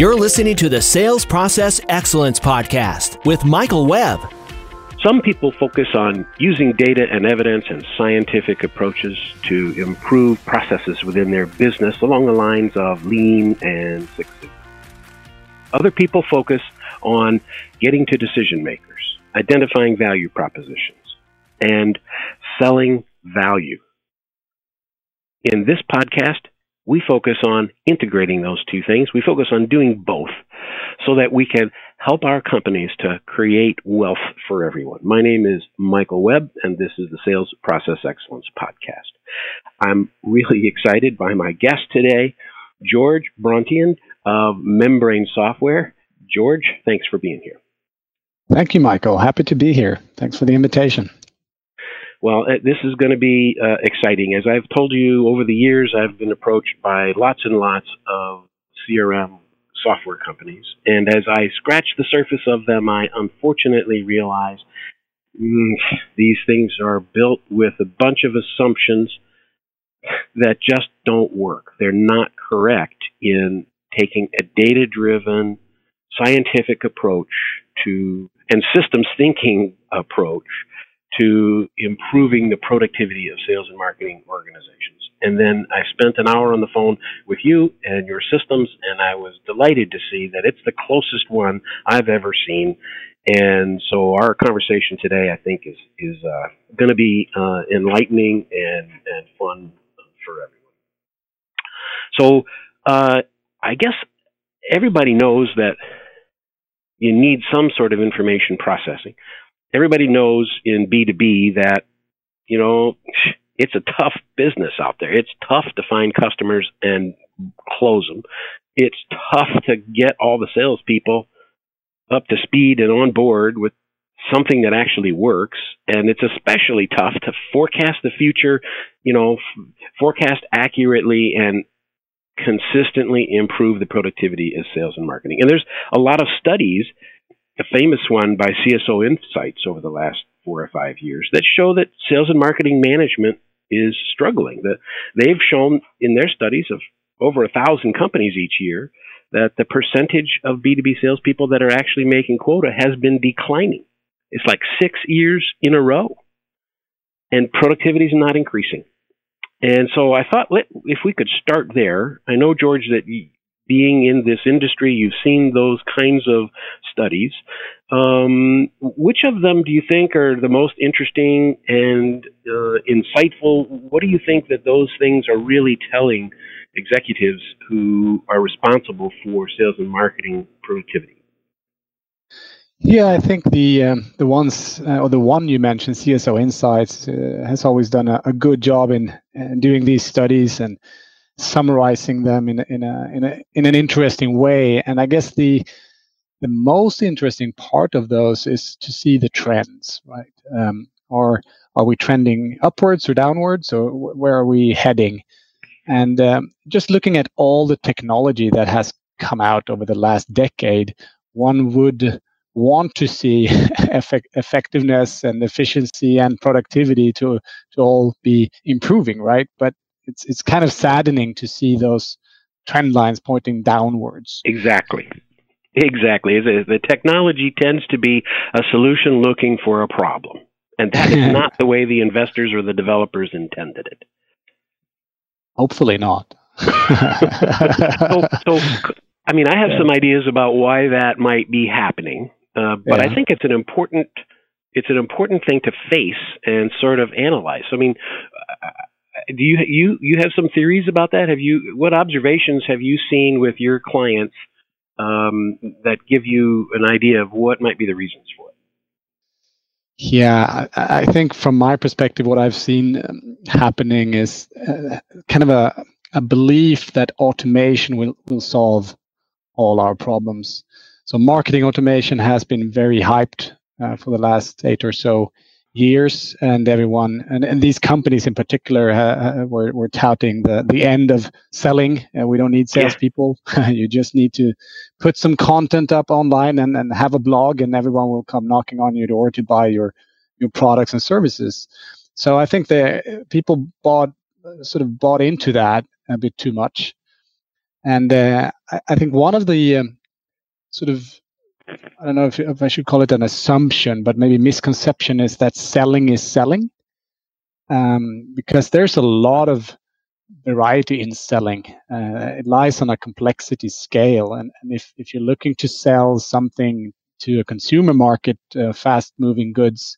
You're listening to the Sales Process Excellence Podcast with Michael Webb. Some people focus on using data and evidence and scientific approaches to improve processes within their business along the lines of lean and six Sigma. Other people focus on getting to decision makers, identifying value propositions, and selling value. In this podcast, we focus on integrating those two things. We focus on doing both so that we can help our companies to create wealth for everyone. My name is Michael Webb, and this is the Sales Process Excellence Podcast. I'm really excited by my guest today, George Brontén of Membrain Software. George, thanks for being here. Thank you, Michael. Happy to be here. Thanks for the invitation. Well, uh, this is going to be uh, exciting. As I've told you over the years, I've been approached by lots and lots of CRM software companies. And as I scratch the surface of them, I unfortunately realize mm, these things are built with a bunch of assumptions that just don't work. They're not correct in taking a data driven, scientific approach to and systems thinking approach to improving the productivity of sales and marketing organizations. And then I spent an hour on the phone with you and your systems, and I was delighted to see that it's the closest one I've ever seen. And so our conversation today, I think, is is uh, going to be uh, enlightening and and fun for everyone. So uh, I guess everybody knows that you need some sort of information processing everybody knows in B2B that, you know, it's a tough business out there. It's tough to find customers and close them. It's tough to get all the salespeople up to speed and on board with something that actually works. And it's especially tough to forecast the future, you know, f- forecast accurately and consistently improve the productivity of sales and marketing. And there's a lot of studies a famous one by CSO Insights over the last four or five years that show that sales and marketing management is struggling. That they've shown in their studies of over a thousand companies each year that the percentage of B2B salespeople that are actually making quota has been declining. It's like six years in a row. And productivity is not increasing. And so I thought, let, if we could start there. I know, George, that being in this industry, you've seen those kinds of studies. Um, which of them do you think are the most interesting and uh, insightful? What do you think that those things are really telling executives who are responsible for sales and marketing productivity? Yeah, I think the um, the ones uh, or the one you mentioned, CSO Insights, uh, has always done a, a good job in, in doing these studies and summarizing them in a, in a in a in an interesting way. And I guess the the most interesting part of those is to see the trends, right? Um, or are we trending upwards or downwards, or where are we heading? And um, just looking at all the technology that has come out over the last decade, one would want to see effect- effectiveness and efficiency and productivity to to all be improving, right? But it's it's kind of saddening to see those trend lines pointing downwards. Exactly. Exactly. The technology tends to be a solution looking for a problem. And that is not the way the investors or the developers intended it. Hopefully not. so, so, I mean, I have yeah. some ideas about why that might be happening, uh, but yeah. I think it's an important it's an important thing to face and sort of analyze. I mean, do you you you have some theories about that? Have you what observations have you seen with your clients um, that give you an idea of what might be the reasons for it? Yeah, I, I think from my perspective, what I've seen um, happening is uh, kind of a a belief that automation will will solve all our problems. So marketing automation has been very hyped uh, for the last eight or so years and everyone and, and these companies in particular uh, were, were touting the, the end of selling and we don't need salespeople. Yeah. you just need to put some content up online and, and have a blog and everyone will come knocking on your door to buy your your products and services. So i think the people bought sort of bought into that a bit too much. And uh, I, I, think one of the um, sort of I don't know if, if I should call it an assumption, but maybe misconception is that selling is selling, um, because there's a lot of variety in selling. Uh, it lies on a complexity scale, and, and if if you're looking to sell something to a consumer market, uh, fast-moving goods,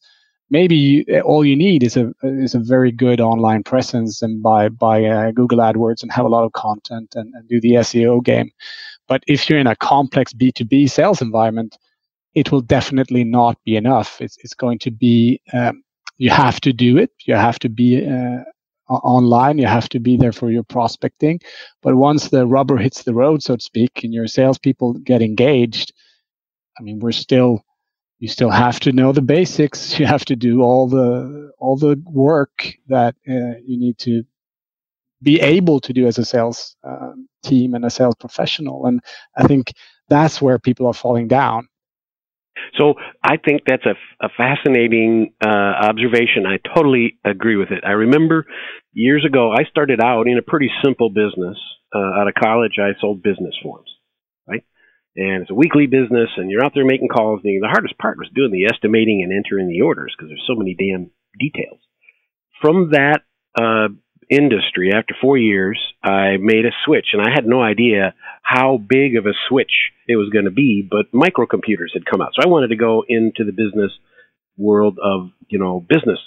maybe you, all you need is a is a very good online presence and buy buy uh, Google AdWords and have a lot of content and, and do the SEO game. But if you're in a complex B2B sales environment, it will definitely not be enough. It's, it's going to be, um, you have to do it. You have to be uh, online. You have to be there for your prospecting. But once the rubber hits the road, so to speak, and your salespeople get engaged, I mean, we're still, you still have to know the basics. You have to do all the all the work that uh, you need to be able to do as a sales um, team and a sales professional. And I think that's where people are falling down. So I think that's a, a fascinating uh, observation. I totally agree with it. I remember years ago, I started out in a pretty simple business. Uh, out of college, I sold business forms, right? And it's a weekly business, and you're out there making calls. And the hardest part was doing the estimating and entering the orders because there's so many damn details. From that uh, industry, after four years, I made a switch, and I had no idea how big of a switch it was going to be. But microcomputers had come out, so I wanted to go into the business world of you know business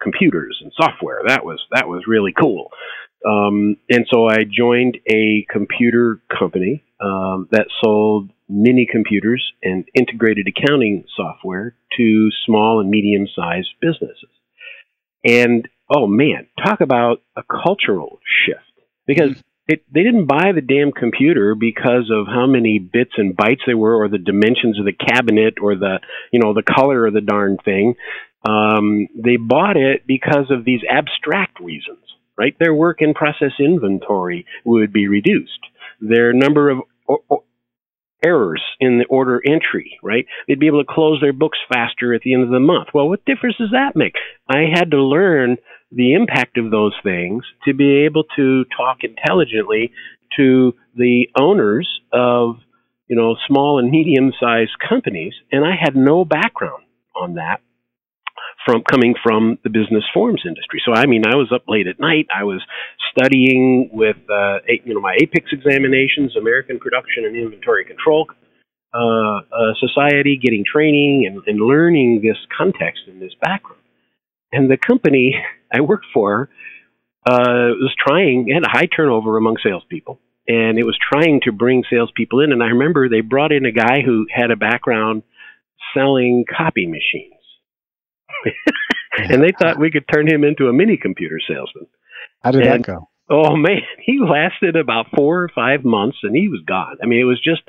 computers and software. That was that was really cool. Um, and so I joined a computer company um, that sold mini computers and integrated accounting software to small and medium sized businesses. And oh man, talk about a cultural shift because mm-hmm. it, they didn't buy the damn computer because of how many bits and bytes they were or the dimensions of the cabinet or the you know the color of the darn thing um, they bought it because of these abstract reasons right their work in process inventory would be reduced their number of errors in the order entry, right? They'd be able to close their books faster at the end of the month. Well, what difference does that make? I had to learn the impact of those things to be able to talk intelligently to the owners of you know small and medium sized companies. And i had no background on that from coming from the business forms industry. So i mean i was up late at night. I was studying with uh, you know my APICS examinations american production and inventory control uh, uh, society getting training and, and learning this context and this background and the company I worked for uh, was trying, had a high turnover among salespeople, and it was trying to bring salespeople in. And I remember they brought in a guy who had a background selling copy machines. and they thought we could turn him into a mini computer salesman. How did and, that go? Oh man, he lasted about four or five months, and he was gone. I mean, it was just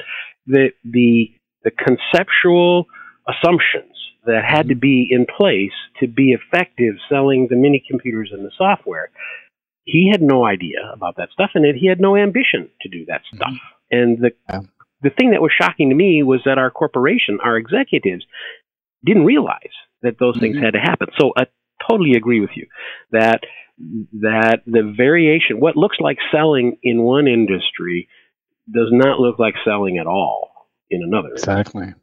the the the conceptual assumptions that had to be in place to be effective selling the mini computers and the software. He had no idea about that stuff, and he had no ambition to do that stuff. Mm-hmm. And the yeah. the thing that was shocking to me was that our corporation, our executives, didn't realize that those things mm-hmm. had to happen. So I totally agree with you that that the variation, what looks like selling in one industry, does not look like selling at all in another. Exactly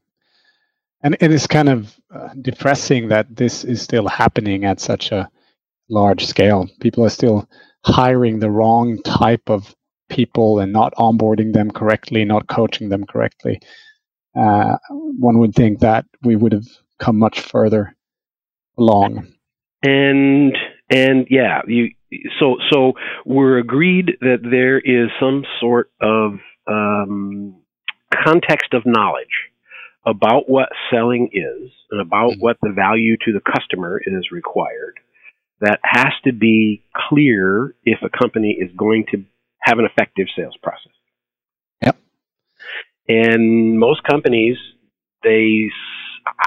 and it is kind of uh, depressing that this is still happening at such a large scale. People are still hiring the wrong type of people and not onboarding them correctly, not coaching them correctly. Uh, one would think that we would have come much further along. And and yeah, you so so we're agreed that there is some sort of um, context of knowledge about what selling is and about mm-hmm. what the value to the customer is required that has to be clear if a company is going to have an effective sales process. Yep. And most companies, they,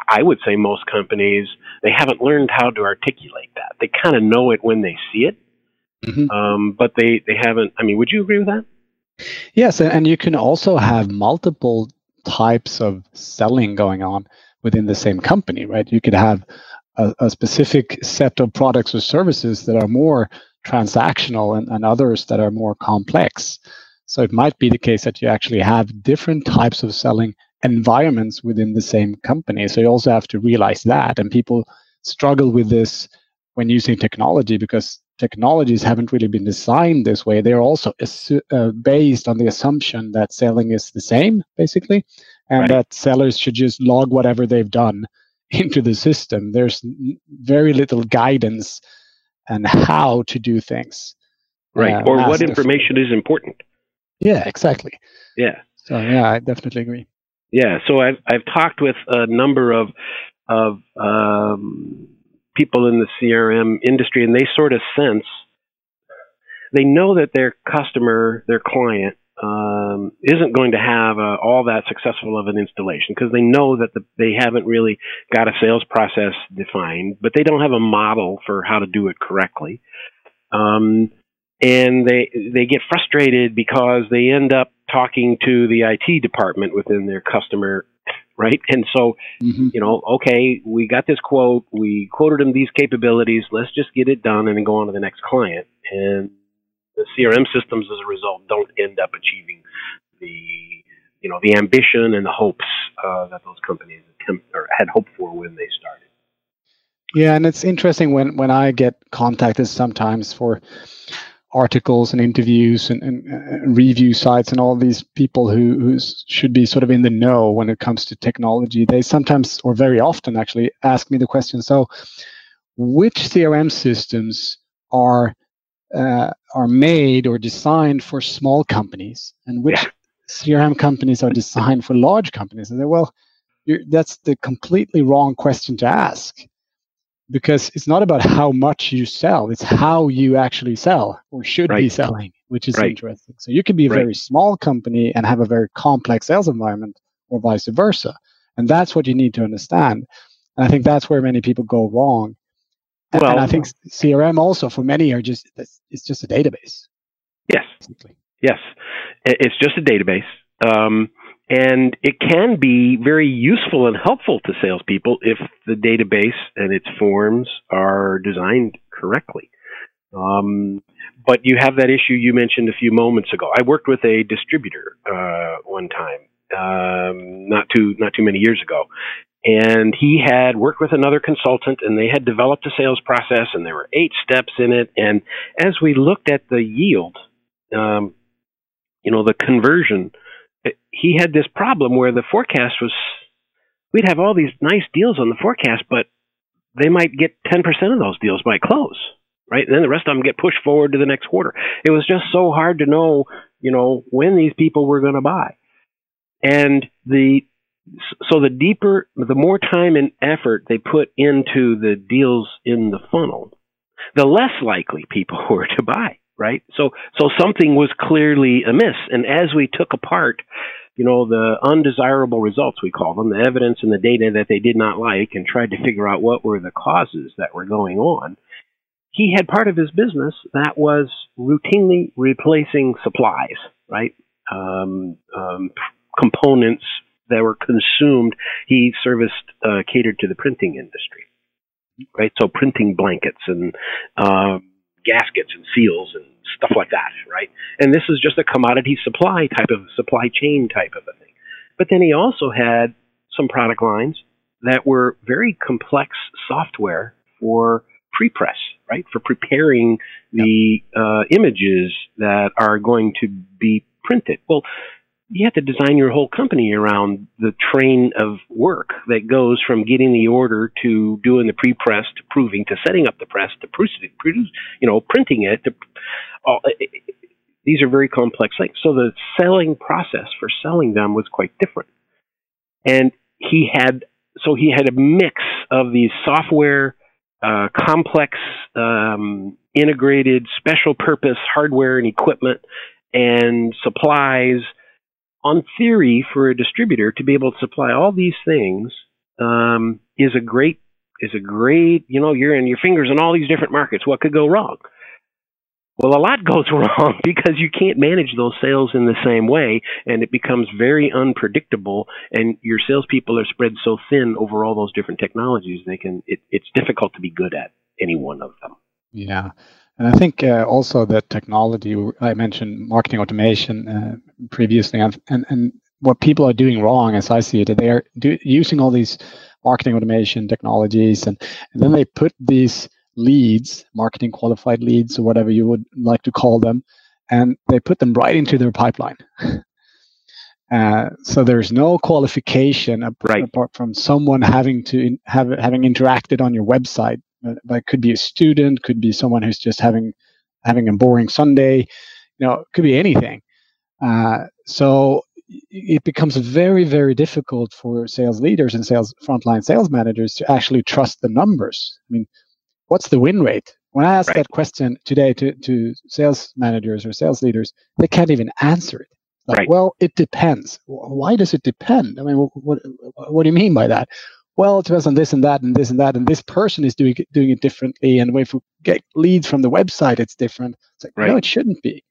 I would say most companies, they haven't learned how to articulate that. They kind of know it when they see it, mm-hmm. um, but they, they haven't. I mean, would you agree with that? Yes, and you can also have multiple types of selling going on within the same company, right? You could have a, a specific set of products or services that are more transactional and, and others that are more complex. So it might be the case that you actually have different types of selling environments within the same company. So you also have to realize that. And people struggle with this when using technology because technologies haven't really been designed this way. They're also uh, based on the assumption that selling is the same, basically, and right. that sellers should just log whatever they've done into the system. There's very little guidance and how to do things. Right. Uh, or what information is important. Yeah, exactly. Yeah. So yeah, I definitely agree. Yeah. So I've I've talked with a number of of um, people in the CRM industry, and they sort of sense they know that their customer, their client, um, isn't going to have a, all that successful of an installation because they know that the, they haven't really got a sales process defined, but they don't have a model for how to do it correctly. Um, and they they get frustrated because they end up talking to the IT department within their customer right? And so, mm-hmm. you know, okay, we got this quote, we quoted them these capabilities, let's just get it done and then go on to the next client. And the CRM systems, as a result, don't end up achieving the, you know, the ambition and the hopes uh, that those companies attempt or had hoped for when they started. Yeah, and it's interesting when when I get contacted sometimes for articles and interviews and, and, and, review sites and all these people who, who should be sort of in the know when it comes to technology, they sometimes or very often actually ask me the question: so, which CRM systems are uh, are made or designed for small companies, and which yeah. CRM companies are designed for large companies? And they well, that's the completely wrong question to ask because it's not about how much you sell it's how you actually sell or should right. be selling which is right. interesting so you can be a right. very small company and have a very complex sales environment or vice versa and that's what you need to understand and i think that's where many people go wrong well, and i think crm also for many are just it's just a database yes basically. yes it's just a database um, and it can be very useful and helpful to salespeople if the database and its forms are designed correctly. Um, but you have that issue you mentioned a few moments ago. I worked with a distributor uh, one time, um, not too not too many years ago, and he had worked with another consultant, and they had developed a sales process, and there were eight steps in it. And as we looked at the yield, um, you know, the conversion he had this problem where the forecast was we'd have all these nice deals on the forecast, but they might get 10% of those deals by close, right? And then the rest of them get pushed forward to the next quarter. It was just so hard to know, you know, when these people were going to buy. And the so the deeper, the more time and effort they put into the deals in the funnel, the less likely people were to buy right? So so something was clearly amiss. And as we took apart, you know, the undesirable results we call them, the evidence and the data that they did not like, and tried to figure out what were the causes that were going on. He had part of his business that was routinely replacing supplies, right? Um, um, components that were consumed. He serviced, uh, catered to the printing industry, right? So printing blankets and um, gaskets and seals and stuff like that, right? And this is just a commodity supply type of supply chain type of a thing. But then he also had some product lines that were very complex software for prepress, right? For preparing the uh, images that are going to be printed. Well, you have to design your whole company around the train of work that goes from getting the order to doing the pre-press to proving to setting up the press to produce, you know, printing it. To, all, these are very complex things. So the selling process for selling them was quite different. And he had so he had a mix of these software, uh, complex, um, integrated, special purpose hardware and equipment and supplies on theory, for a distributor to be able to supply all these things um, is a great is a great you know you're in your fingers in all these different markets. What could go wrong? Well, a lot goes wrong because you can't manage those sales in the same way, and it becomes very unpredictable. And your salespeople are spread so thin over all those different technologies, they can it, it's difficult to be good at any one of them. Yeah, And I think uh, also the technology I mentioned, marketing automation uh, previously, and, and, and what people are doing wrong, as I see it, they are do, using all these marketing automation technologies, and, and then they put these leads, marketing qualified leads, or whatever you would like to call them, and they put them right into their pipeline. Uh, so there's no qualification apart, right. apart from someone having to in, have having interacted on your website. That could be a student, could be someone who's just having having a boring Sunday. You know, it could be anything. Uh, so it becomes very very difficult for sales leaders and sales frontline sales managers to actually trust the numbers. I mean, what's the win rate? When I ask right. that question today to, to sales managers or sales leaders, they can't even answer it. Like, right. well, it depends. Why does it depend? I mean, what, what, what do you mean by that? Well, it depends on this and that and this and that, and this person is doing it, doing it differently. And if we get leads from the website, it's different. It's like, right. no, it shouldn't be.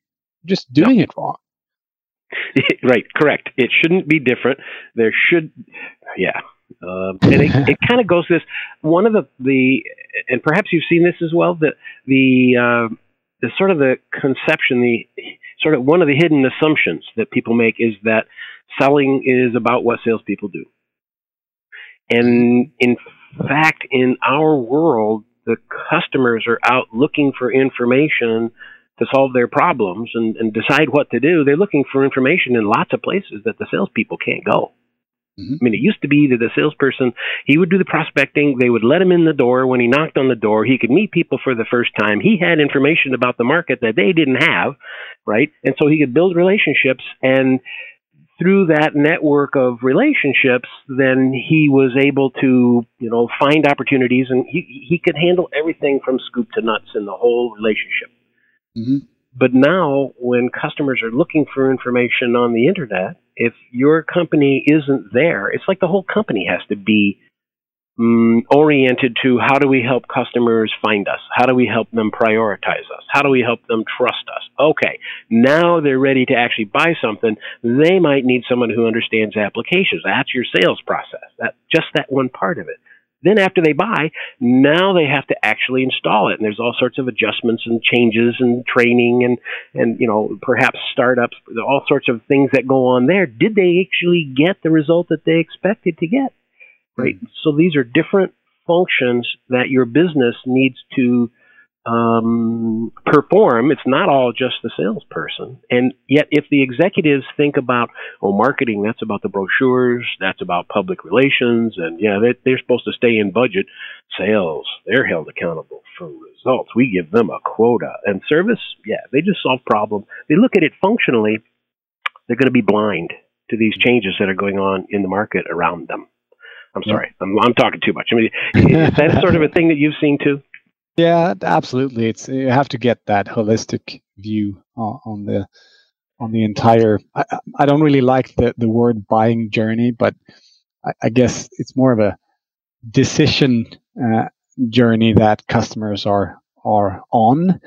You're just doing no. it wrong. right, correct. It shouldn't be different. There should, yeah. Um, and it, it kind of goes this one of the the and perhaps you've seen this as well that the uh, the sort of the conception the sort of one of the hidden assumptions that people make is that selling is about what salespeople do. And in fact, in our world, the customers are out looking for information to solve their problems and, and decide what to do. They're looking for information in lots of places that the salespeople can't go. Mm-hmm. I mean, it used to be that the salesperson he would do the prospecting. They would let him in the door. When he knocked on the door, he could meet people for the first time. He had information about the market that they didn't have, right? And so he could build relationships. And through that network of relationships, then he was able to, you know, find opportunities, and he he could handle everything from scoop to nuts in the whole relationship. Mm-hmm. But now, when customers are looking for information on the internet, if your company isn't there, it's like the whole company has to be um, oriented to how do we help customers find us? How do we help them prioritize us? How do we help them trust us? Okay, now they're ready to actually buy something. They might need someone who understands applications. That's your sales process. That just that one part of it. Then after they buy, now they have to actually install it, and there's all sorts of adjustments and changes and training and and you know perhaps startups, all sorts of things that go on there. Did they actually get the result that they expected to get? Right. So these are different functions that your business needs to um, perform. It's not all just the salesperson. And yet, if the executives think about, oh, marketing, that's about the brochures, that's about public relations, and yeah, they're, they're supposed to stay in budget. Sales, they're held accountable for results. We give them a quota. And service, yeah, they just solve problems. They look at it functionally, they're going to be blind to these changes that are going on in the market around them. I'm sorry, I'm, I'm talking too much. I mean, is that sort of a thing that you've seen too? Yeah, absolutely. It's you have to get that holistic view on, on the on the entire. I, I don't really like the the word buying journey, but I, I guess it's more of a decision uh, journey that customers are are on.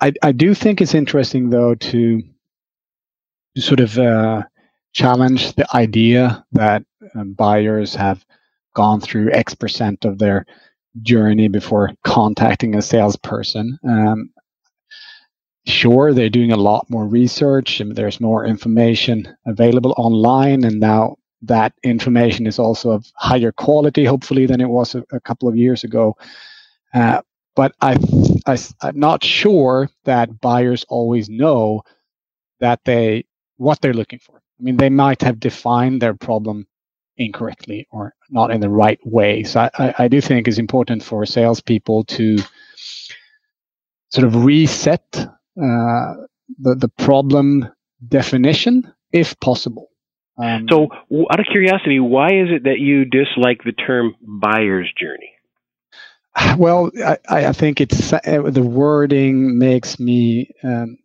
I I do think it's interesting though to to sort of uh, challenge the idea that um, buyers have gone through X percent of their journey before contacting a salesperson. Um, sure, they're doing a lot more research and there's more information available online. And now that information is also of higher quality, hopefully, than it was a, a couple of years ago. Uh, but I, I, I'm not sure that buyers always know that they what they're looking for. I mean, they might have defined their problem incorrectly or not in the right way. So I, I do think it's important for salespeople to sort of reset uh, the the problem definition if possible. Um, so, out of curiosity, why is it that you dislike the term buyer's journey? Well, I, I think it's uh, the wording makes me um,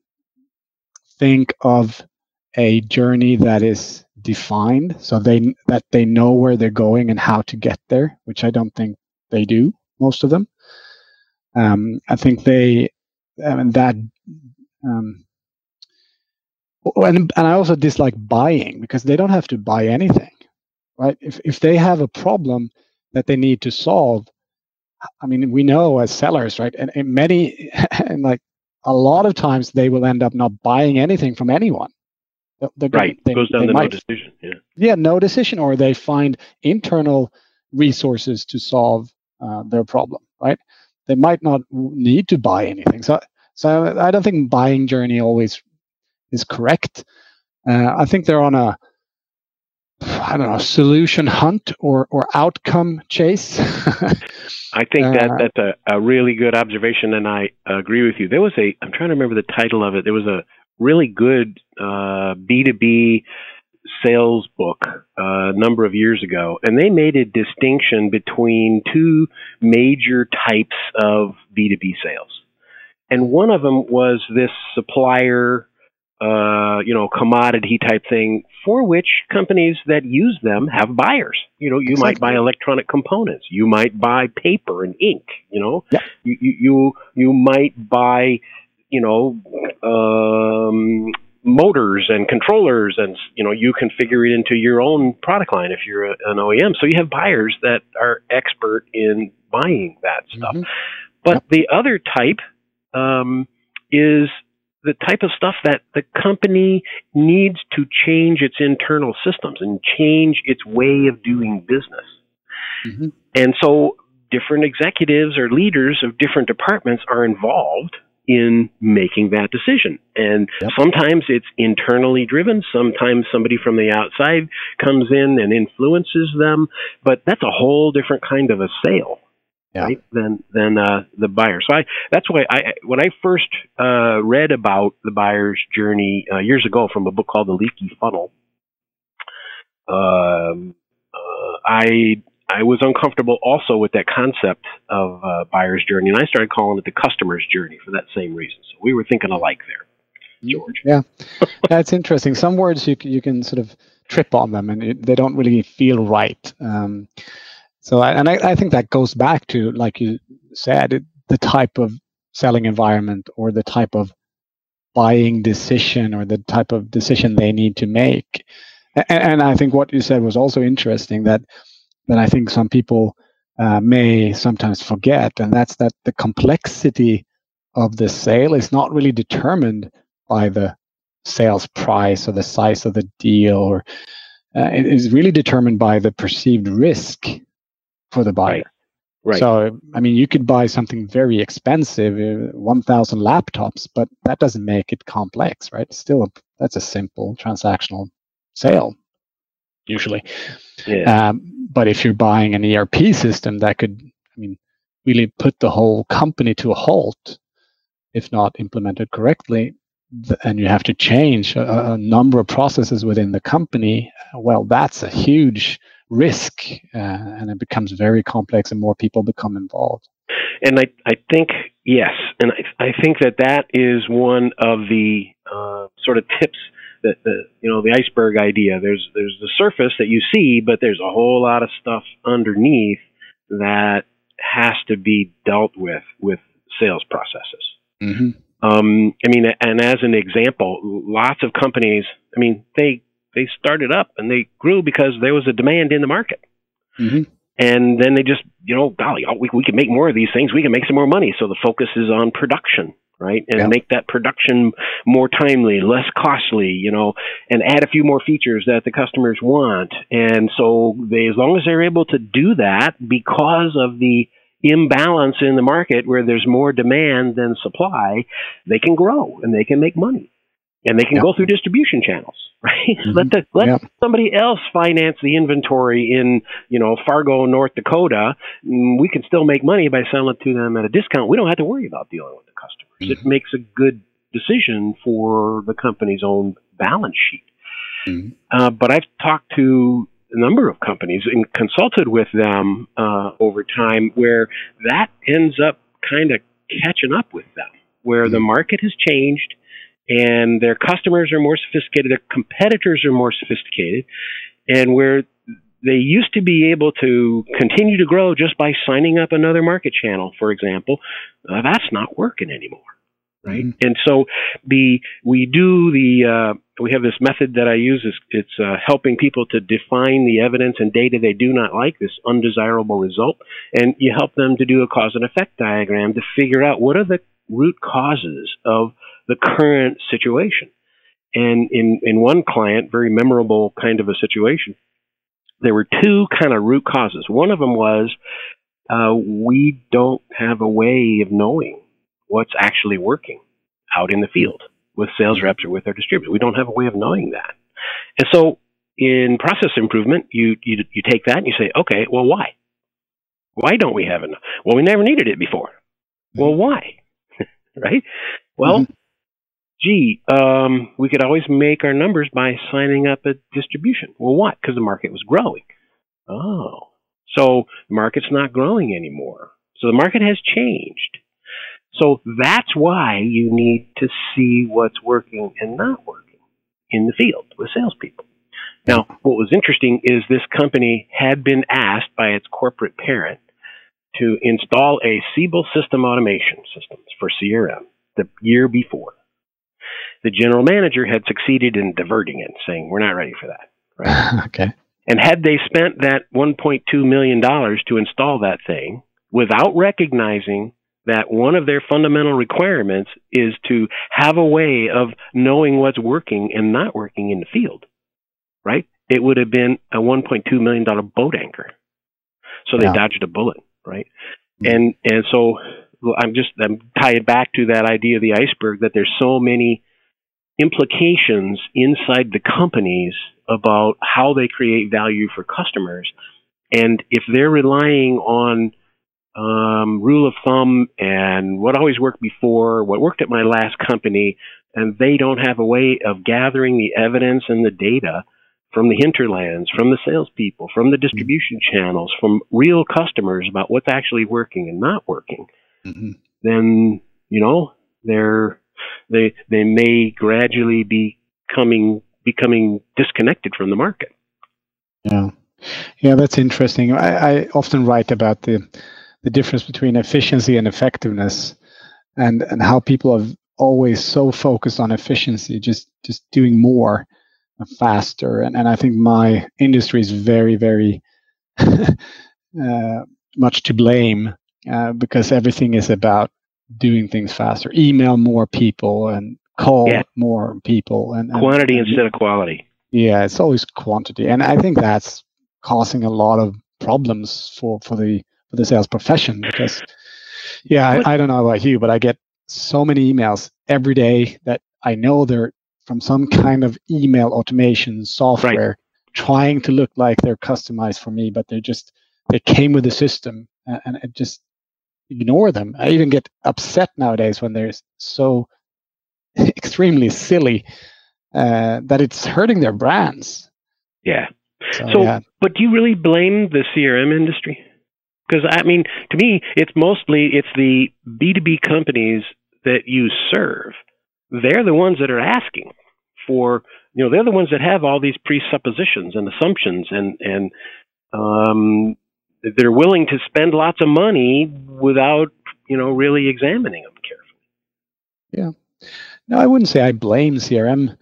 think of a journey that is defined so they that they know where they're going and how to get there which i don't think they do most of them um, i think they I mean, that um, and, and i also dislike buying because they don't have to buy anything right if, if they have a problem that they need to solve I mean, we know as sellers, right? And, and many, and like a lot of times, they will end up not buying anything from anyone. They're right, they, goes down to might, no decision. Yeah, yeah, no decision, or they find internal resources to solve uh, their problem. Right? They might not need to buy anything. So, so I don't think buying journey always is correct. Uh, I think they're on a I don't know, solution hunt or, or outcome chase. I think that uh, that's a, a really good observation, and I agree with you. There was a, I'm trying to remember the title of it. There was a really good B2B sales book uh, a number of years ago, and they made a distinction between two major types of B2B sales. And one of them was this supplier uh, you know, commodity type thing for which companies that use them have buyers. You know, you exactly. might buy electronic components, you might buy paper and ink. You know, yeah. you, you you you might buy, you know, um, motors and controllers, and you know, you configure it into your own product line if you're a, an OEM. So you have buyers that are expert in buying that stuff. Mm-hmm. But yep. the other type um, is the type of stuff that the company needs to change its internal systems and change its way of doing business. Mm-hmm. And so different executives or leaders of different departments are involved in making that decision. And yep. sometimes it's internally driven, sometimes somebody from the outside comes in and influences them, but that's a whole different kind of a sale yeah. right than than uh, the buyer. So I that's why I when I first uh, read about the buyer's journey uh, years ago from a book called The Leaky Funnel. Um, uh, I I was uncomfortable also with that concept of uh, buyer's journey, and I started calling it the customer's journey for that same reason. So we were thinking alike there, George. Yeah, that's interesting. Some words you you can sort of trip on them, and it, they don't really feel right. Um, so, and I, I think that goes back to, like you said, it, the type of selling environment or the type of buying decision or the type of decision they need to make. And, and I think what you said was also interesting that that I think some people uh, may sometimes forget, and that's that the complexity of the sale is not really determined by the sales price or the size of the deal, or uh, it is really determined by the perceived risk for the buyer. Right. Right. So, I mean, you could buy something very expensive, uh, 1,000 laptops, but that doesn't make it complex, right? Still, a, that's a simple transactional sale, usually. Yeah. Um, but if you're buying an ERP system, that could, I mean, really put the whole company to a halt if not implemented correctly. And you have to change a, a number of processes within the company. Well, that's a huge risk uh, and it becomes very complex and more people become involved and i, I think yes and I, I think that that is one of the uh, sort of tips that the you know the iceberg idea there's there's the surface that you see but there's a whole lot of stuff underneath that has to be dealt with with sales processes mm-hmm. um, i mean and as an example lots of companies i mean they they started up and they grew because there was a demand in the market. Mm-hmm. And then they just, you know, golly, oh, we, we can make more of these things. We can make some more money. So the focus is on production, right? And yeah. make that production more timely, less costly, you know, and add a few more features that the customers want. And so they, as long as they're able to do that because of the imbalance in the market where there's more demand than supply, they can grow and they can make money and they can yep. go through distribution channels, right? Mm-hmm. let the, let yep. somebody else finance the inventory in you know Fargo, North Dakota. Mm, we can still make money by selling it to them at a discount. We don't have to worry about dealing with the customers. Mm-hmm. It makes a good decision for the company's own balance sheet. Mm-hmm. Uh, but I've talked to a number of companies and consulted with them uh, over time where that ends up kind of catching up with them, where the mm-hmm. market has changed and their customers are more sophisticated, their competitors are more sophisticated, and where they used to be able to continue to grow just by signing up another market channel, for example, uh, that's not working anymore. right? Mm-hmm. And so the we do the uh, we have this method that I use. Is, it's uh, helping people to define the evidence and data they do not like, this undesirable result, and you help them to do a cause and effect diagram to figure out what are the root causes of the current situation. And in in one client, very memorable kind of a situation, there were two kind of root causes. One of them was uh, we don't have a way of knowing what's actually working out in the field with sales reps or with our distributors. We don't have a way of knowing that. And so in process improvement, you, you, you take that and you say, okay, well, why? Why don't we have enough? Well, we never needed it before. Well, why? right? Well, mm-hmm. Gee, um, we could always make our numbers by signing up a distribution. Well, why? Because the market was growing. Oh, so the market's not growing anymore. So the market has changed. So that's why you need to see what's working and not working in the field with salespeople. Now, what was interesting is this company had been asked by its corporate parent to install a Siebel system automation systems for CRM the year before. The general manager had succeeded in diverting it, saying, We're not ready for that. Right? okay. And had they spent that $1.2 million to install that thing without recognizing that one of their fundamental requirements is to have a way of knowing what's working and not working in the field, right? It would have been a $1.2 million boat anchor. So they yeah. dodged a bullet, right? Mm-hmm. And, and so I'm just, I'm tied back to that idea of the iceberg that there's so many implications inside the companies about how they create value for customers. And if they're relying on um, rule of thumb and what always worked before, what worked at my last company, and they don't have a way of gathering the evidence and the data from the hinterlands, from the salespeople, from the distribution channels, from real customers about what's actually working and not working, mm-hmm. then you know they're they they may gradually be coming becoming disconnected from the market. Yeah, yeah, that's interesting. I, I often write about the the difference between efficiency and effectiveness and and how people are always so focused on efficiency just just doing more faster and, and i think my industry is very very uh, much to blame uh, because everything is about doing things faster email more people and call yeah. more people and, and quantity and, instead of quality yeah it's always quantity and i think that's causing a lot of problems for for the for the sales profession because yeah I, I, don't know about you but i get so many emails every day that i know they're from some kind of email automation software right. trying to look like they're customized for me but they're just they came with the system and, and it just ignore them i even get upset nowadays when they're so extremely silly uh, that it's hurting their brands yeah so, so yeah. but do you really blame the crm industry because I mean, to me, it's mostly it's the B two B companies that you serve. They're the ones that are asking for you know they're the ones that have all these presuppositions and assumptions and and um, they're willing to spend lots of money without you know really examining them carefully. Yeah, no, I wouldn't say I blame CRM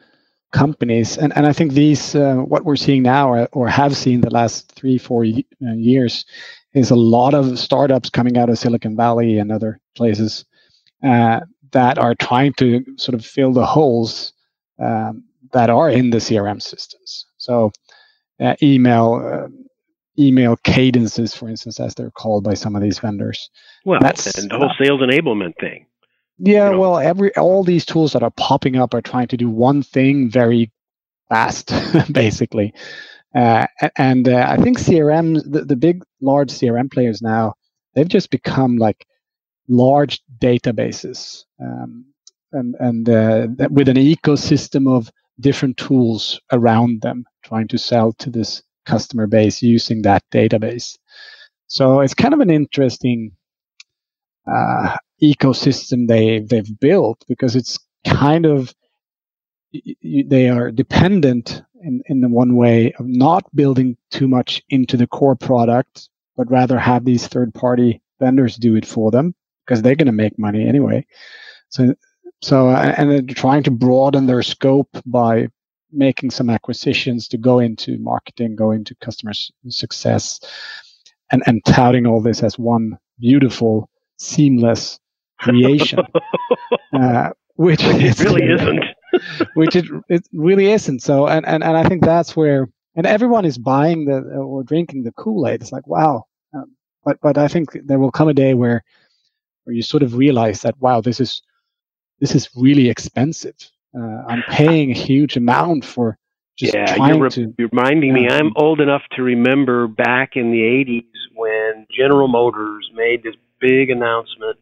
companies, and and I think these uh, what we're seeing now or, or have seen the last three four uh, years is a lot of startups coming out of Silicon Valley and other places uh, that are trying to sort of fill the holes um, that are in the CRM systems. So, uh, email uh, email cadences, for instance, as they're called by some of these vendors. Well, That's, and the whole sales enablement thing. Yeah, you know? well, every all these tools that are popping up are trying to do one thing very fast, basically. Uh, and uh, I think CRM, the, the big, large CRM players now, they've just become like large databases um, and, and uh, with an ecosystem of different tools around them, trying to sell to this customer base using that database. So it's kind of an interesting uh, ecosystem they they've built because it's kind of they are dependent in, in the one way of not building too much into the core product, but rather have these third party vendors do it for them because they're going to make money anyway. So so uh, and they're trying to broaden their scope by making some acquisitions to go into marketing, go into customer success, and and touting all this as one beautiful, seamless creation, uh, which it really isn't. which it it really isn't. So and, and and I think that's where and everyone is buying the or drinking the Kool Aid. It's like wow, um, but but I think there will come a day where where you sort of realize that wow, this is this is really expensive. Uh, I'm paying a huge amount for just yeah, trying you're, re- to. you're reminding me. I'm old enough to remember back in the '80s when General Motors made this big announcement.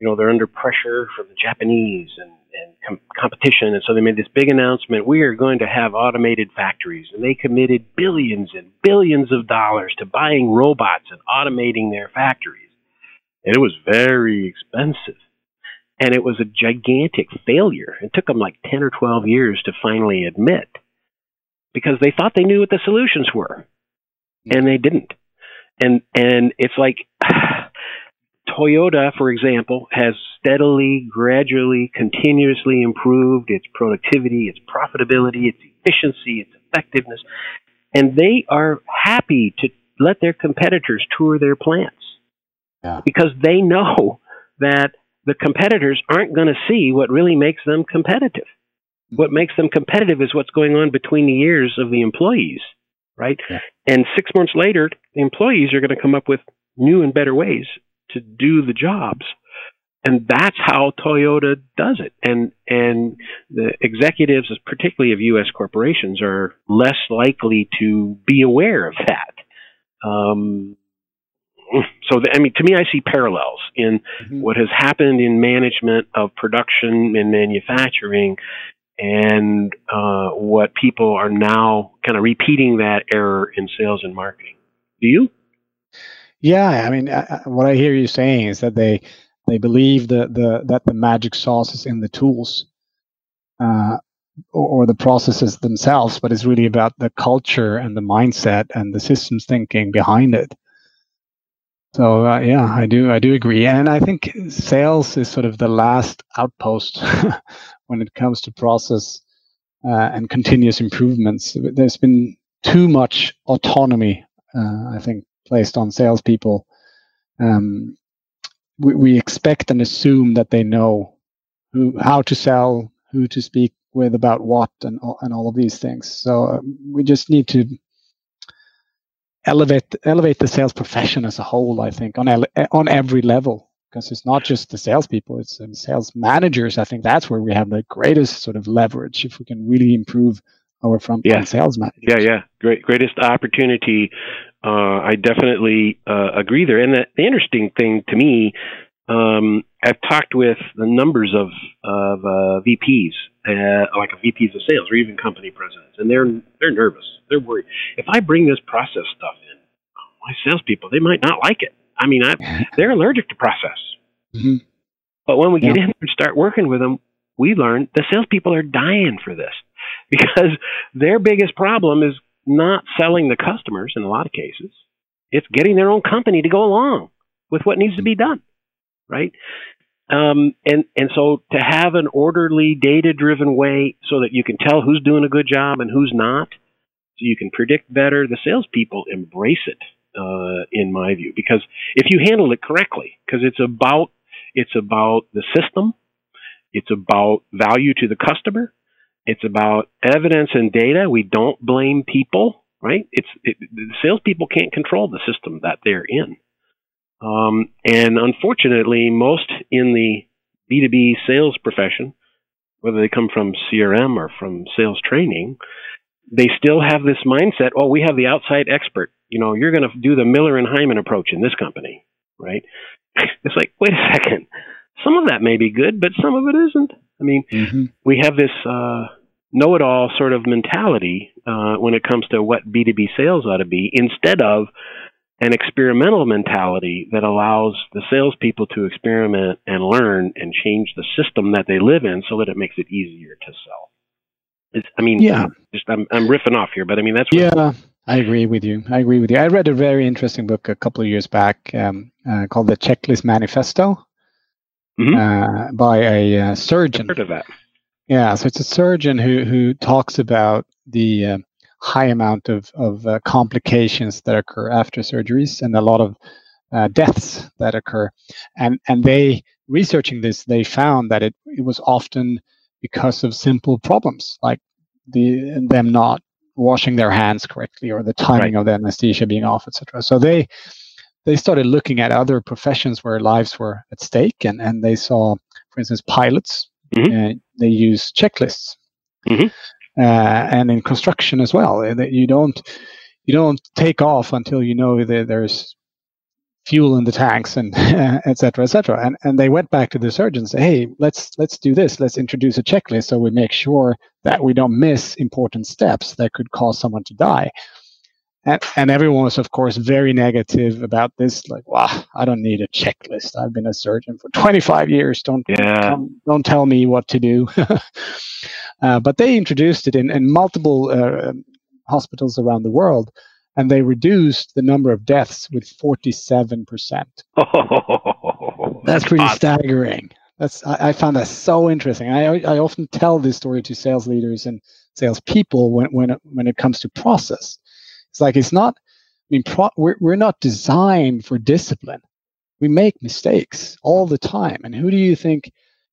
You know, they're under pressure from the Japanese and and com- competition, and so they made this big announcement. We are going to have automated factories, and they committed billions and billions of dollars to buying robots and automating their factories, and it was very expensive and it was a gigantic failure. It took them like 10 or 12 years to finally admit because they thought they knew what the solutions were and they didn't. And and it's like Toyota, for example, has steadily, gradually, continuously improved its productivity, its profitability, its efficiency, its effectiveness, and they are happy to let their competitors tour their plants Yeah. because they know that the competitors aren't going to see what really makes them competitive. What makes them competitive is what's going on between the ears of the employees, right? Yeah. And six months later, the employees are going to come up with new and better ways to do the jobs. And that's how Toyota does it. And and the executives, particularly of U.S. corporations, are less likely to be aware of that. Um, so, the, I mean, to me, I see parallels in Mhm. what has happened in management of production and manufacturing and uh, what people are now kind of repeating that error in sales and marketing. Do you? Yeah, I mean, I, what I hear you saying is that they they believe that the that the magic sauce is in the tools, uh, or the processes themselves, but it's really about the culture and the mindset and the systems thinking behind it. So uh, yeah, I do I do agree, and I think sales is sort of the last outpost when it comes to process uh, and continuous improvements. There's been too much autonomy, uh, I think, placed on salespeople. Um, we, we expect and assume that they know who, how to sell, who to speak with about what, and and all of these things. So um, we just need to elevate elevate the sales profession as a whole. I think on ele- on every level, because it's not just the salespeople; it's um, sales managers. I think that's where we have the greatest sort of leverage if we can really improve our frontline Yeah. sales managers. Yeah, yeah. Great, greatest opportunity. Uh, I definitely uh, agree there. And the, the interesting thing to me, um, I've talked with the numbers of of uh, VPs, uh, like VPs of sales, or even company presidents, and they're they're nervous. They're worried. If I bring this process stuff in, my salespeople they might not like it. I mean, I, they're allergic to process. Mhm. But when we get Yeah. in and start working with them, we learn the salespeople are dying for this because their biggest problem is not selling the customers in a lot of cases. It's getting their own company to go along with what needs to be done, right? Um, and and so to have an orderly, data-driven way so that you can tell who's doing a good job and who's not, so you can predict better. The salespeople embrace it, uh, in my view, because if you handle it correctly, because it's about it's about the system, it's about value to the customer, it's about evidence and data. We don't blame people, right? It's it, the salespeople can't control the system that they're in, um, and unfortunately, most in the B two B sales profession, whether they come from CRM or from sales training, they still have this mindset. Oh, we have the outside expert. You know, you're going to do the Miller and Heiman approach in this company, right? It's like, wait a second. Some of that may be good, but some of it isn't. I mean, Mhm. we have this uh, know-it-all sort of mentality uh, when it comes to what B2B sales ought to be, instead of an experimental mentality that allows the salespeople to experiment and learn and change the system that they live in, so that it makes it easier to sell. It's, I mean, Yeah. just I'm, I'm riffing off here, but I mean that's what, Yeah, I agree with you. I agree with you. I read a very interesting book a couple of years back um, uh, called The Checklist Manifesto. Mhm. uh, by a uh, surgeon. I've heard of that. Yeah, so it's a surgeon who who talks about the uh, high amount of of uh, complications that occur after surgeries and a lot of uh, deaths that occur, and and they researching this they found that it it was often because of simple problems like the them not washing their hands correctly or the timing of the anesthesia being off, etc. So they they started looking at other professions where lives were at stake, and and they saw, for instance, pilots. Mhm. Uh, they use checklists, Mhm. Uh, and in construction as well. uh, That you don't you don't take off until you know that there's fuel in the tanks and et cetera, et cetera. And and they went back to the surgeon and say, hey, let's let's do this. Let's introduce a checklist so we make sure that we don't miss important steps that could cause someone to die. And, and everyone was, of course, very negative about this. Like, wow, I don't need a checklist. I've been a surgeon for 25 years. Don't Yeah. don't, don't tell me what to do. uh, but they introduced it in, in multiple uh, hospitals around the world, and they reduced the number of deaths with 47%. That's pretty awesome. staggering. That's I, I found that so interesting. I I often tell this story to sales leaders and salespeople when when it, when it comes to process. It's like it's not. I mean, pro, we're we're not designed for discipline. We make mistakes all the time, and who do you think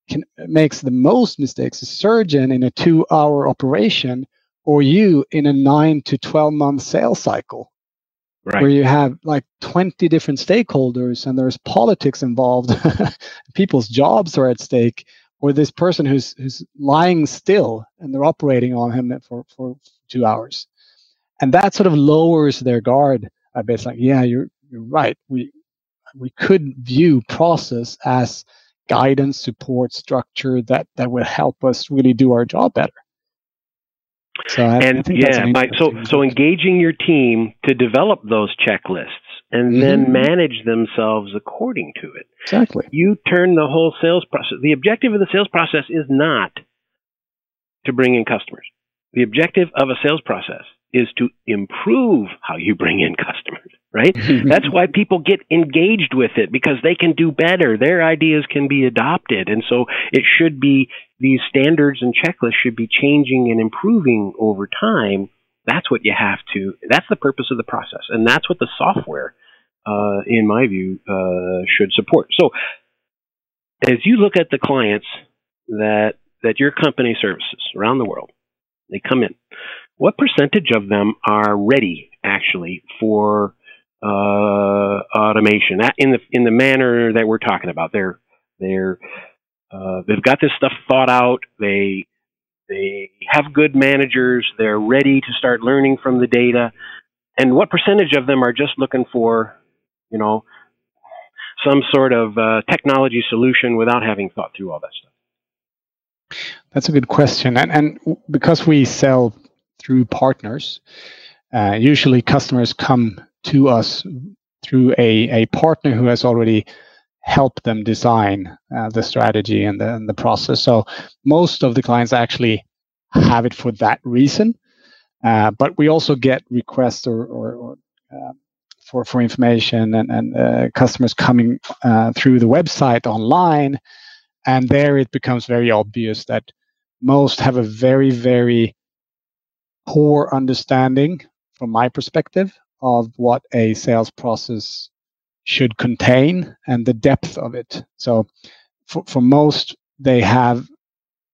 can makes the most mistakes? A surgeon in a two-hour operation, or you in a nine to twelve month sales cycle? where you have like 20 different stakeholders and there's politics involved people's jobs are at stake or this person who's who's lying still and they're operating on him for for two hours and that sort of lowers their guard a bit it's like yeah you're you're right we we could view process as guidance support structure that that would help us really do our job better so I, I and that's yeah, an Mike, so so engaging your team to develop those checklists and Mhm. then manage themselves according to it. exactly You turn the whole sales process. The objective of the sales process is not to bring in customers. The objective of a sales process is to improve how you bring in customers, right? That's why people get engaged with it because they can do better. Their ideas can be adopted. And so it should be these standards and checklists should be changing and improving over time. That's what you have to, that's the purpose of the process. And that's what the software, uh, in my view, uh, should support. So as you look at the clients that, that your company services around the world, they come in. What percentage of them are ready actually for uh, automation in the in the manner that we're talking about? They're they're uh, they've got this stuff thought out. They they have good managers. They're ready to start learning from the data. And what percentage of them are just looking for, you know, some sort of uh, technology solution without having thought through all that stuff? That's a good question, and and because we sell through partners, uh, usually customers come to us through a a partner who has already helped them design uh, the strategy and the and the process. So most of the clients actually have it for that reason, uh, but we also get requests or or, or uh, for for information and and uh, customers coming uh, through the website online. And there it becomes very obvious that most have a very very poor understanding from my perspective of what a sales process should contain and the depth of it. So for, for most they have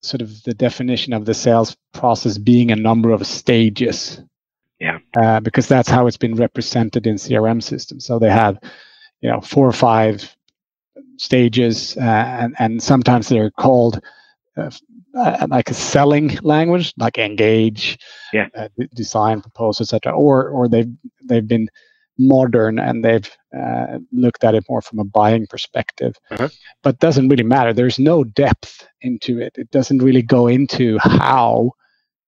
sort of the definition of the sales process being a number of stages. Yeah. uh, because that's how it's been represented in crm systems. So they have you know four or five stages, uh, and and sometimes they're called uh, uh, like a selling language, like engage, Yeah. uh, d- design, propose, etc. Or or they've they've been modern and they've uh, looked at it more from a buying perspective. Uh-huh. But doesn't really matter. There's no depth into it. It doesn't really go into how.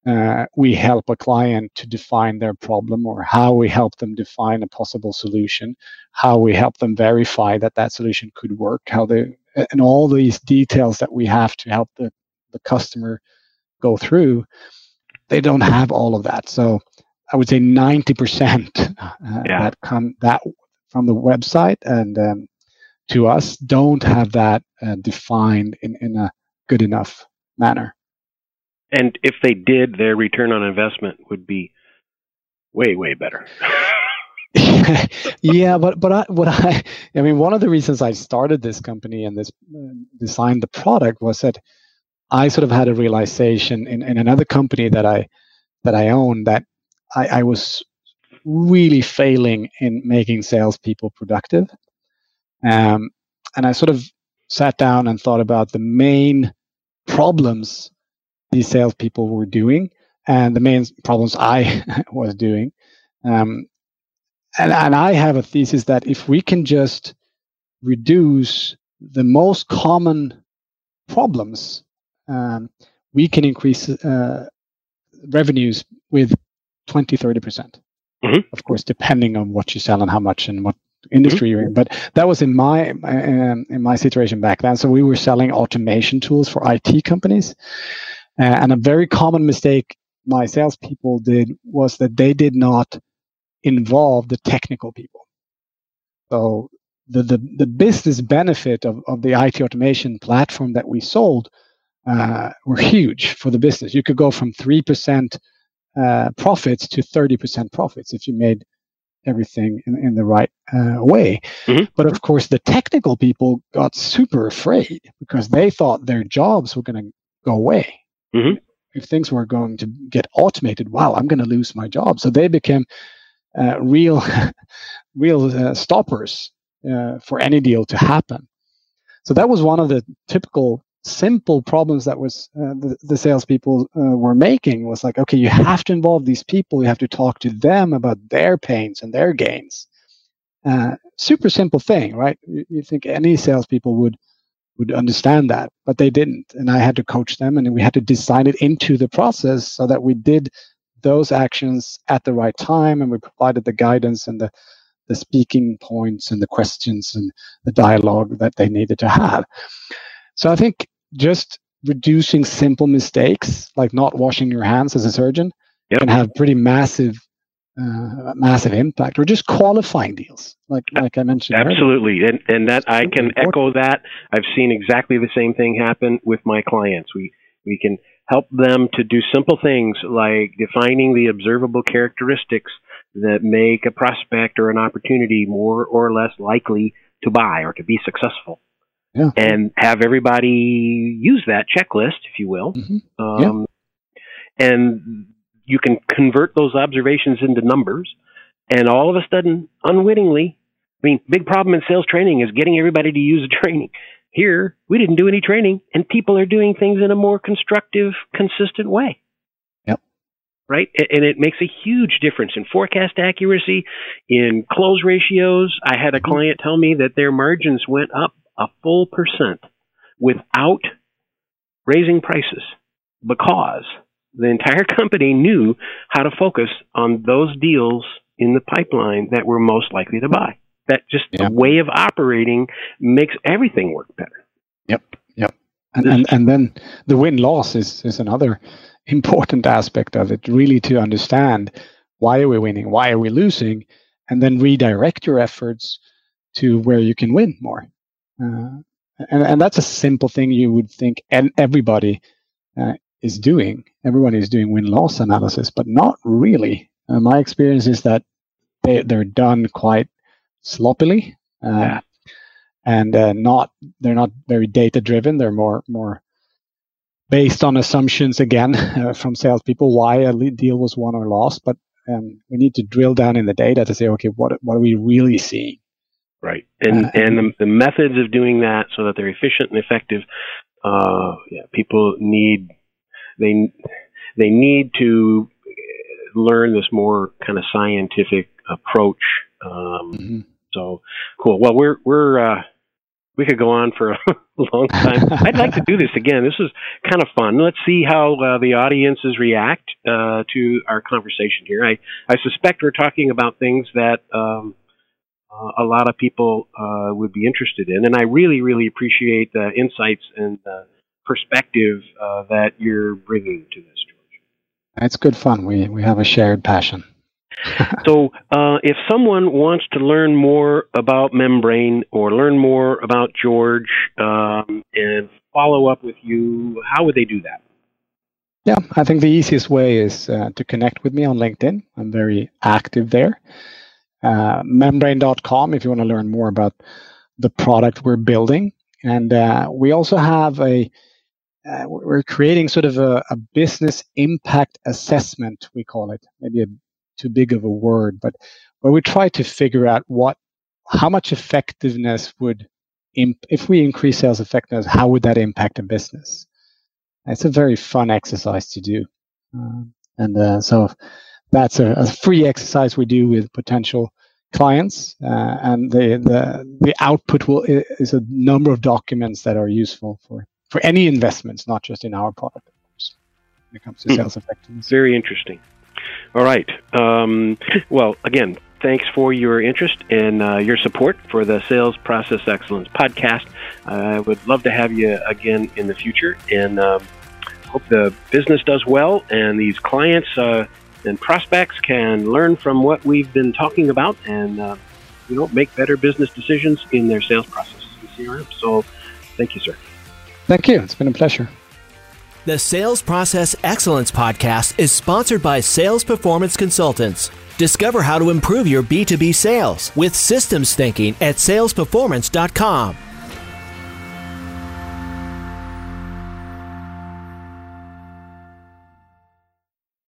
Uh, we help a client to define their problem or how we help them define a possible solution how we help them verify that that solution could work, how they, and all these details that we have to help the, the customer go through, they don't have all of that. So I would say 90% uh, Yeah. that come that from the website and um, to us don't have that uh, defined in, in a good enough manner. And if they did, their return on investment would be way, way better. yeah, but but I, what I I mean, one of the reasons I started this company and this uh, designed the product was that I sort of had a realization in, in another company that I that I own that I, I was really failing in making salespeople productive. Um, and I sort of sat down and thought about the main problems these salespeople were doing and the main problems I was doing. Um, and, and I have a thesis that if we can just reduce the most common problems, um, we can increase uh, revenues with 20, 30%. mm-hmm. Of course, depending on what you sell and how much and what industry mm-hmm. you're in. But that was in my um, in my situation back then. So we were selling automation tools for IT companies, uh, and a very common mistake my salespeople did was that they did not involve the technical people. So the the, the business benefit of, of the IT automation platform that we sold uh, were huge for the business. You could go from three percent uh, profits to thirty percent profits if you made everything in, in the right uh, way. Mm-hmm. But of course, the technical people got super afraid because they thought their jobs were going to go away. Mm-hmm. If things were going to get automated, wow, I'm going to lose my job. So they became uh, real, real uh, stoppers uh, for any deal to happen. So that was one of the typical simple problems that was uh, the, the salespeople uh, were making was like, okay, you have to involve these people. You have to talk to them about their pains and their gains. Uh, super simple thing, right? You, you, think any salespeople would would understand that, but they didn't, and I had to coach them, and we had to design it into the process so that we did those actions at the right time, and we provided the guidance and the the speaking points and the questions and the dialogue that they needed to have. So I think just reducing simple mistakes like not washing your hands as a surgeon yep. can have pretty massive uh, massive impact or just qualifying deals like like i mentioned absolutely earlier. and and that i can echo that i've seen exactly the same thing happen with my clients we we can help them to do simple things like defining the observable characteristics that make a prospect or an opportunity more or less likely to buy or to be successful yeah. and have everybody use that checklist, if you will. Mm-hmm. Um, yeah. And you can convert those observations into numbers, and all of a sudden, unwittingly, I mean, big problem in sales training is getting everybody to use the training. Here, we didn't do any training, and people are doing things in a more constructive, consistent way. Yep. Right? And it makes a huge difference in forecast accuracy, in close ratios. I had a mm-hmm. client tell me that their margins went up a full percent without raising prices because the entire company knew how to focus on those deals in the pipeline that were most likely to buy. That just the way of operating makes everything work better. Yep, yep. And and, and then the win loss is is another important aspect of it. Really to understand why are we winning, why are we losing, and then redirect your efforts to where you can win more. Uh, and, and that's a simple thing you would think and everybody uh, is doing. Everyone is doing win loss analysis, but not really. Uh, my experience is that they, they're done quite sloppily. Uh, yeah. And uh, not they're not very data driven. They're more more based on assumptions again uh, from salespeople why a deal was won or lost. But um, we need to drill down in the data to say, okay, what what are we really seeing? Right, and uh, and the, the, methods of doing that so that they're efficient and effective. Uh, yeah, people need they they need to learn this more kind of scientific approach. Um, mm-hmm. So cool. Well, we're we're uh, we could go on for a long time. I'd like to do this again. This is kind of fun. Let's see how uh, the audiences react uh, to our conversation here. I I suspect we're talking about things that. Um, uh, a lot of people uh, would be interested in. And I really, really appreciate the insights and the perspective uh, that you're bringing to this, George. It's good fun. We we have a shared passion. so, uh, if someone wants to learn more about Membrain or learn more about George um, and follow up with you, how would they do that? Yeah, I think the easiest way is uh, to connect with me on LinkedIn. I'm very active there. Uh, membrain.com if you want to learn more about the product we're building. And uh, we also have a, uh, we're creating sort of a, a, business impact assessment, we call it. Maybe a, too big of a word, but where we try to figure out what, how much effectiveness would, imp- if we increase sales effectiveness, how would that impact a business? It's a very fun exercise to do. Um, and uh, so that's a, a, free exercise we do with potential clients, uh, and the, the the output will is a number of documents that are useful for for any investments, not just in our product, of course, when it comes to hmm. sales effectiveness. Very interesting. All right. Um, well, again, thanks for your interest and uh, your support for the Sales Process Excellence podcast. I would love to have you again in the future, and um, hope the business does well and these clients uh, and prospects can learn from what we've been talking about and uh, you know make better business decisions in their sales processes in CRM. So, thank you, sir. Thank you. It's been a pleasure. The Sales Process Excellence podcast is sponsored by Sales Performance Consultants. Discover how to improve your B2B sales with systems thinking at salesperformance.com.